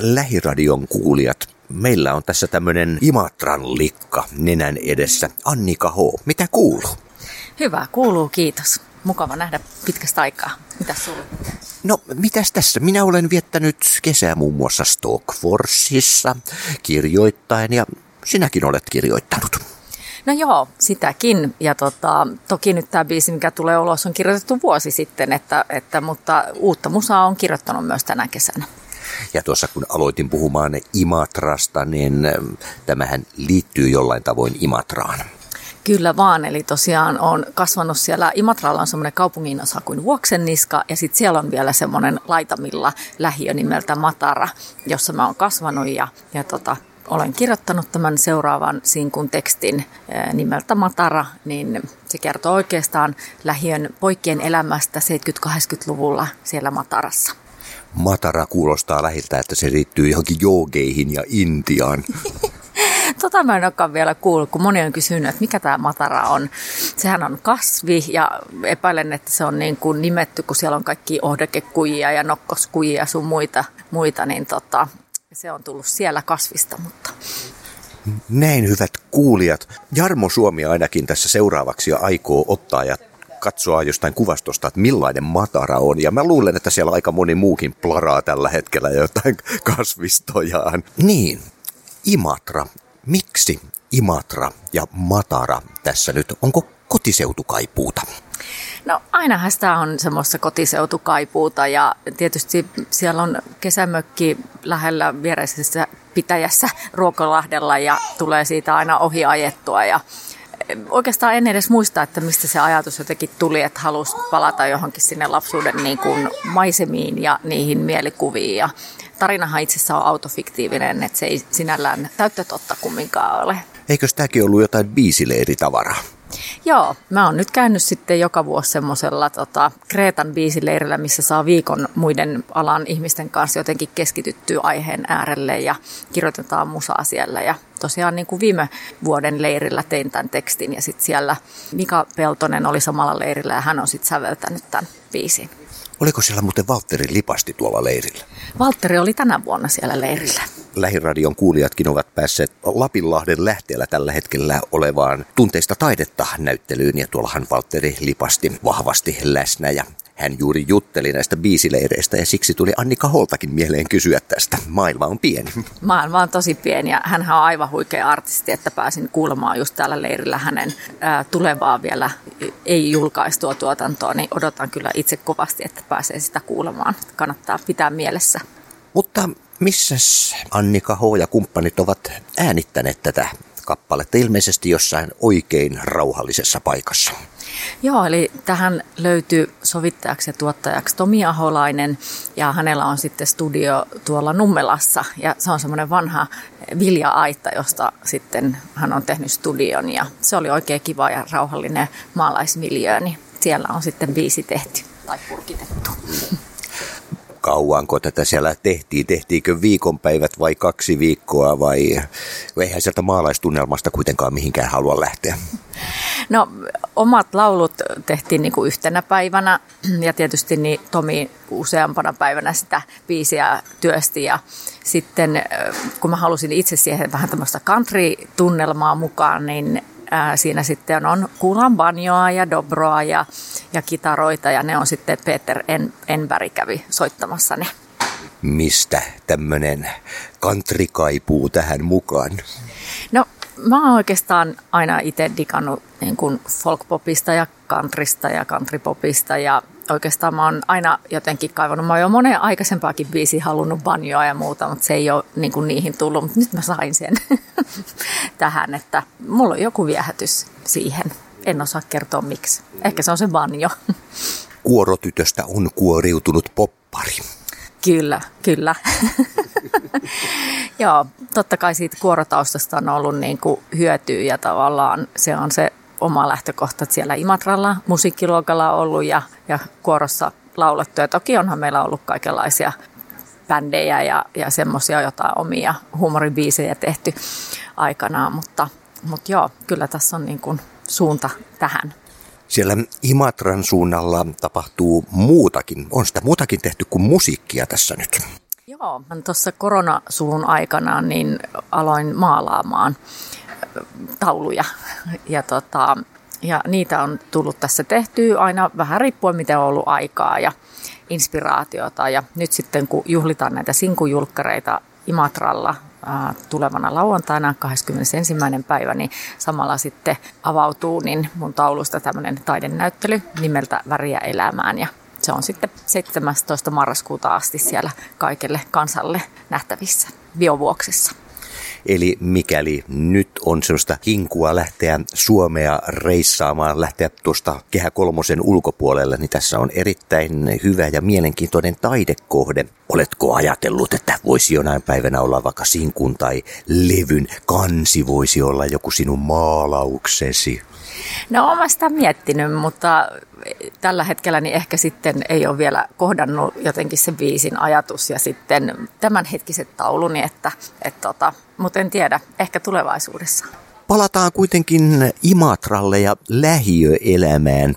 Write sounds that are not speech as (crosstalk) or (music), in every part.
lähiradion kuulijat, meillä on tässä tämmönen Imatran likka nenän edessä. Annika H. Mitä kuuluu? Hyvä, kuuluu, kiitos. Mukava nähdä pitkästä aikaa. Mitä sulle? No, mitäs tässä? Minä olen viettänyt kesää muun muassa Stockforsissa kirjoittaen ja sinäkin olet kirjoittanut. No joo, sitäkin. Ja tota, toki nyt tämä biisi, mikä tulee ulos, on kirjoitettu vuosi sitten, että, että, mutta uutta musaa on kirjoittanut myös tänä kesänä. Ja tuossa kun aloitin puhumaan Imatrasta, niin tämähän liittyy jollain tavoin Imatraan. Kyllä vaan, eli tosiaan on kasvanut siellä, Imatralla on semmoinen kaupunginosa kuin Vuoksenniska ja sitten siellä on vielä semmoinen laitamilla lähiö nimeltä Matara, jossa mä oon kasvanut ja, ja tota, olen kirjoittanut tämän seuraavan sinkun tekstin eh, nimeltä Matara, niin se kertoo oikeastaan lähiön poikien elämästä 70-80-luvulla siellä Matarassa. Matara kuulostaa lähiltä, että se liittyy johonkin joogeihin ja Intiaan. (laughs) Tota mä en olekaan vielä kuullut, kun moni on kysynyt, että mikä tämä matara on. Sehän on kasvi ja epäilen, että se on niin kuin nimetty, kun siellä on kaikki ohdekekujia ja nokkoskujia ja sun muita, muita niin tota, se on tullut siellä kasvista, mutta... Näin hyvät kuulijat. Jarmo Suomi ainakin tässä seuraavaksi ja aikoo ottaa ja katsoa jostain kuvastosta, että millainen matara on. Ja mä luulen, että siellä aika moni muukin plaraa tällä hetkellä jotain (laughs) kasvistojaan. Niin, Imatra. Miksi Imatra ja Matara tässä nyt? Onko kotiseutukaipuuta? No ainahan sitä on semmoista kotiseutukaipuuta ja tietysti siellä on kesämökki lähellä viereisessä pitäjässä Ruokolahdella ja tulee siitä aina ohi ajettua ja oikeastaan en edes muista, että mistä se ajatus jotenkin tuli, että halusi palata johonkin sinne lapsuuden niin kuin maisemiin ja niihin mielikuviin. Ja tarinahan itsessään on autofiktiivinen, että se ei sinällään täyttä totta kumminkaan ole. Eikö tämäkin ollut jotain biisileiritavaraa? Joo, mä oon nyt käynyt sitten joka vuosi semmoisella tota, Kreetan biisileirillä, missä saa viikon muiden alan ihmisten kanssa jotenkin keskityttyä aiheen äärelle ja kirjoitetaan musaa siellä. Ja tosiaan niin kuin viime vuoden leirillä tein tämän tekstin ja sitten siellä Mika Peltonen oli samalla leirillä ja hän on sitten säveltänyt tämän biisin. Oliko siellä muuten Valtteri Lipasti tuolla leirillä? Valtteri oli tänä vuonna siellä leirillä. Lähiradion kuulijatkin ovat päässeet Lapinlahden lähteellä tällä hetkellä olevaan tunteista taidetta näyttelyyn ja tuollahan Valtteri Lipasti vahvasti läsnä ja hän juuri jutteli näistä biisileireistä ja siksi tuli Annika Holtakin mieleen kysyä tästä. Maailma on pieni. Maailma on tosi pieni ja hän on aivan huikea artisti, että pääsin kuulemaan just täällä leirillä hänen ää, tulevaa vielä ei julkaistua tuotantoa, niin odotan kyllä itse kovasti, että pääsee sitä kuulemaan. Kannattaa pitää mielessä. Mutta missäs Annika H. ja kumppanit ovat äänittäneet tätä kappaletta ilmeisesti jossain oikein rauhallisessa paikassa? Joo, eli tähän löytyy sovittajaksi ja tuottajaksi Tomi Aholainen ja hänellä on sitten studio tuolla Nummelassa ja se on semmoinen vanha vilja-aitta, josta sitten hän on tehnyt studion ja se oli oikein kiva ja rauhallinen maalaismiljö, niin siellä on sitten biisi tehty tai purkitettu kauanko tätä siellä tehtiin? Tehtiinkö viikonpäivät vai kaksi viikkoa vai eihän sieltä maalaistunnelmasta kuitenkaan mihinkään halua lähteä? No omat laulut tehtiin niin kuin yhtenä päivänä ja tietysti niin Tomi useampana päivänä sitä biisiä työsti ja sitten kun mä halusin itse siihen vähän tämmöistä country-tunnelmaa mukaan, niin ää, siinä sitten on kuulan banjoa ja dobroa ja, ja kitaroita ja ne on sitten Peter en, Enberg kävi soittamassa ne. Mistä tämmöinen country kaipuu tähän mukaan? No mä oon oikeastaan aina itse digannut niin kuin folkpopista ja countrysta ja countrypopista ja oikeastaan mä oon aina jotenkin kaivannut. Mä oon jo monen aikaisempaakin biisi halunnut banjoa ja muuta, mutta se ei ole niin kuin niihin tullut. Mutta nyt mä sain sen (laughs) tähän, että mulla on joku viehätys siihen. En osaa kertoa miksi. Ehkä se on se banjo. (laughs) Kuorotytöstä on kuoriutunut poppari. Kyllä, kyllä. (laughs) Joo, totta kai siitä kuorotaustasta on ollut niin kuin hyötyä ja tavallaan se on se oma lähtökohta, siellä Imatralla musiikkiluokalla ollut ja, ja kuorossa laulettu. Ja toki onhan meillä ollut kaikenlaisia bändejä ja, ja semmoisia jotain omia huumoribiisejä tehty aikanaan, mutta, mutta joo, kyllä tässä on niin kuin suunta tähän. Siellä Imatran suunnalla tapahtuu muutakin. On sitä muutakin tehty kuin musiikkia tässä nyt. Joo, tuossa koronasulun aikana niin aloin maalaamaan tauluja (laughs) ja, tota, ja niitä on tullut tässä tehtyä aina vähän riippuen miten on ollut aikaa ja inspiraatiota ja nyt sitten kun juhlitaan näitä sinkujulkkareita Imatralla tulevana lauantaina 21. päivä, niin samalla sitten avautuu niin mun taulusta tämmöinen taidenäyttely nimeltä Väriä elämään ja se on sitten 17. marraskuuta asti siellä kaikelle kansalle nähtävissä biovuoksessa. Eli mikäli nyt on sellaista hinkua lähteä Suomea reissaamaan, lähteä tuosta Kehä Kolmosen ulkopuolelle, niin tässä on erittäin hyvä ja mielenkiintoinen taidekohde. Oletko ajatellut, että voisi jonain päivänä olla vaikka sinkun tai levyn kansi voisi olla joku sinun maalauksesi? No olen sitä miettinyt, mutta tällä hetkellä niin ehkä sitten ei ole vielä kohdannut jotenkin se viisin ajatus ja sitten tämänhetkiset tauluni, että, että tota, mutta en tiedä, ehkä tulevaisuudessa. Palataan kuitenkin Imatralle ja lähiöelämään.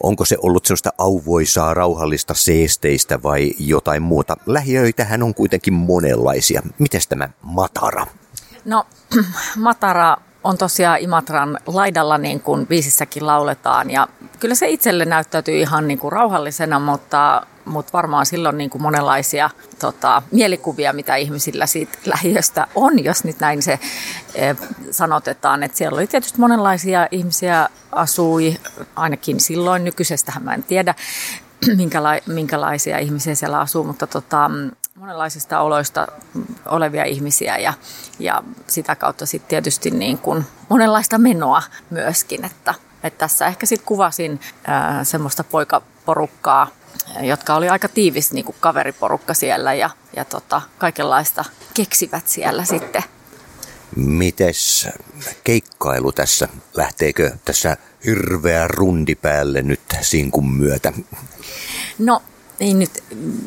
Onko se ollut sellaista auvoisaa, rauhallista seesteistä vai jotain muuta? Lähiöitähän on kuitenkin monenlaisia. Miten tämä Matara? No, (clears throat) Matara on tosiaan Imatran laidalla, niin kuin biisissäkin lauletaan. Ja kyllä se itselle näyttäytyy ihan niin kuin rauhallisena, mutta, mutta varmaan silloin niin kuin monenlaisia tota, mielikuvia, mitä ihmisillä siitä lähiöstä on, jos nyt näin se e, sanotetaan. Että siellä oli tietysti monenlaisia ihmisiä asui, ainakin silloin, nykyisestähän mä en tiedä, (clears throat) minkäla- minkälaisia ihmisiä siellä asuu, mutta tota, monenlaisista oloista olevia ihmisiä ja, ja sitä kautta sitten tietysti niin kuin monenlaista menoa myöskin, että, että tässä ehkä sitten kuvasin ää, semmoista poikaporukkaa, jotka oli aika tiivis niin kuin kaveriporukka siellä ja, ja tota, kaikenlaista keksivät siellä sitten. Mites keikkailu tässä? Lähteekö tässä hirveä rundi päälle nyt sinkun myötä? No ei nyt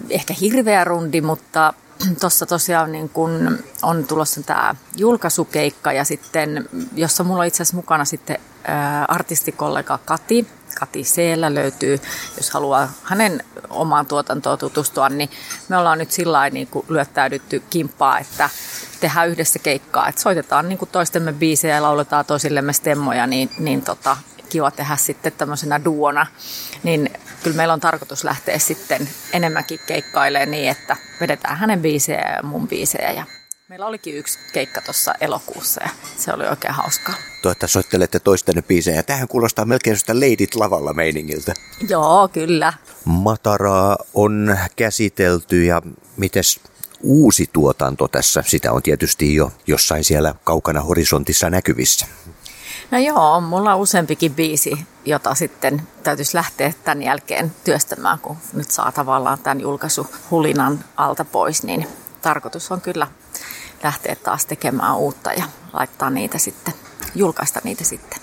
ehkä hirveä rundi, mutta (clears throat) tuossa tosiaan niin kun on tulossa tämä julkaisukeikka ja sitten, jossa mulla on itse asiassa mukana sitten artistikollega Kati. Kati Seellä löytyy, jos haluaa hänen omaan tuotantoon tutustua, niin me ollaan nyt sillä niin lyöttäydytty kimppaa, että tehdään yhdessä keikkaa, että soitetaan niin kuin toistemme biisejä ja lauletaan toisillemme stemmoja, niin, niin tota, kiva tehdä sitten tämmöisenä duona. Niin kyllä meillä on tarkoitus lähteä sitten enemmänkin keikkailemaan niin, että vedetään hänen biisejä ja mun biisejä. Ja meillä olikin yksi keikka tuossa elokuussa ja se oli oikein hauskaa. Tuo, että soittelette toistenne biisejä. Tähän kuulostaa melkein sitä leidit lavalla meiningiltä. Joo, kyllä. Mataraa on käsitelty ja mites uusi tuotanto tässä? Sitä on tietysti jo jossain siellä kaukana horisontissa näkyvissä. No joo, mulla on useampikin biisi, jota sitten täytyisi lähteä tämän jälkeen työstämään, kun nyt saa tavallaan tämän julkaisuhulinan alta pois, niin tarkoitus on kyllä lähteä taas tekemään uutta ja laittaa niitä sitten, julkaista niitä sitten.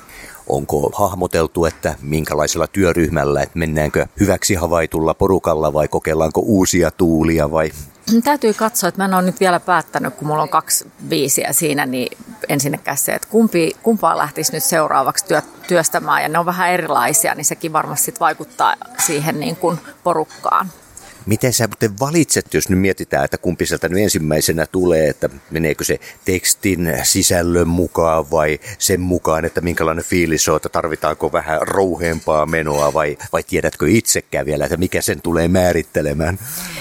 Onko hahmoteltu, että minkälaisella työryhmällä, että mennäänkö hyväksi havaitulla porukalla vai kokeillaanko uusia tuulia vai Täytyy katsoa, että mä en ole nyt vielä päättänyt, kun mulla on kaksi biisiä siinä, niin ensinnäkään se, että kumpi, kumpaa lähtisi nyt seuraavaksi työ, työstämään. Ja ne on vähän erilaisia, niin sekin varmasti vaikuttaa siihen niin kuin porukkaan. Miten sä muuten valitset, jos nyt mietitään, että kumpi sieltä nyt ensimmäisenä tulee, että meneekö se tekstin sisällön mukaan vai sen mukaan, että minkälainen fiilis on, että tarvitaanko vähän rouheempaa menoa vai, vai tiedätkö itsekään vielä, että mikä sen tulee määrittelemään?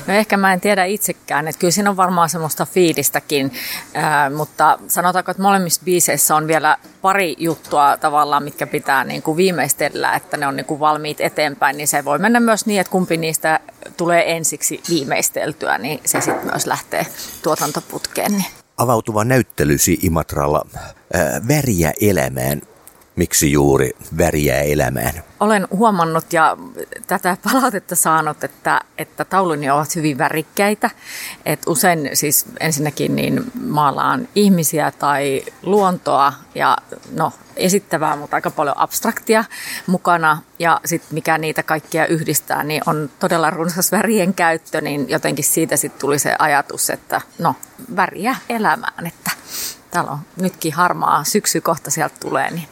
No ehkä mä en tiedä itsekään, että kyllä siinä on varmaan semmoista fiilistäkin, äh, mutta sanotaanko, että molemmissa biiseissä on vielä pari juttua tavallaan, mitkä pitää niin kuin viimeistellä, että ne on niin kuin valmiit eteenpäin, niin se voi mennä myös niin, että kumpi niistä tulee ensiksi viimeisteltyä, niin se sitten myös lähtee tuotantoputkeen. Niin. Avautuva näyttelysi Imatralla ää, väriä elämään. Miksi juuri väriä elämään? Olen huomannut ja tätä palautetta saanut, että, että tauluni ovat hyvin värikkäitä. Et usein siis ensinnäkin niin maalaan ihmisiä tai luontoa ja no, esittävää, mutta aika paljon abstraktia mukana. Ja sitten mikä niitä kaikkia yhdistää, niin on todella runsas värien käyttö, niin jotenkin siitä sitten tuli se ajatus, että no väriä elämään, että täällä on nytkin harmaa syksy kohta sieltä tulee, niin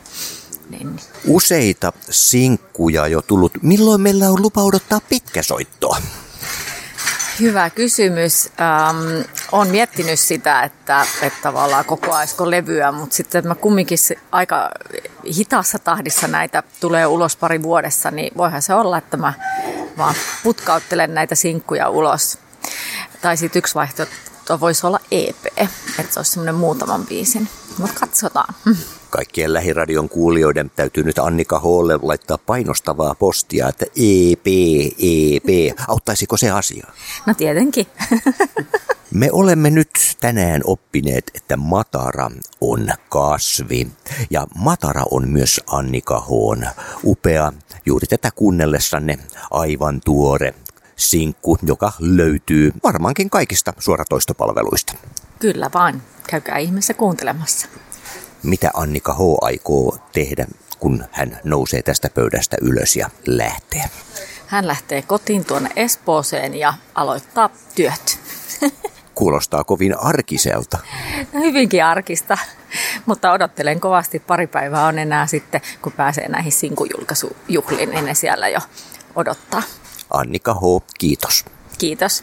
niin. Useita sinkkuja jo tullut. Milloin meillä on lupa odottaa pitkäsoittoa? Hyvä kysymys. Ähm, olen miettinyt sitä, että, että tavallaan koko ajan levyä, mutta sitten mä kumminkin aika hitaassa tahdissa näitä tulee ulos pari vuodessa, niin voihan se olla, että mä vaan putkauttelen näitä sinkkuja ulos. Tai sitten yksi vaihtoehto voisi olla EP, että se olisi semmoinen muutaman biisin. Mutta katsotaan. Kaikkien lähiradion kuulijoiden täytyy nyt Annika Hoolle laittaa painostavaa postia, että EP, EP. Auttaisiko se asiaa? No tietenkin. (laughs) Me olemme nyt tänään oppineet, että matara on kasvi. Ja matara on myös Annika Hoon upea, juuri tätä kuunnellessanne aivan tuore sinkku, joka löytyy varmaankin kaikista suoratoistopalveluista. Kyllä vain. Käykää ihmeessä kuuntelemassa. Mitä Annika H. aikoo tehdä, kun hän nousee tästä pöydästä ylös ja lähtee? Hän lähtee kotiin tuonne Espooseen ja aloittaa työt. (laughs) Kuulostaa kovin arkiselta. No, hyvinkin arkista, mutta odottelen kovasti. Pari päivää on enää sitten, kun pääsee näihin sinkujulkaisujuhliin, niin ne siellä jo odottaa. Annika H., kiitos. Kiitos.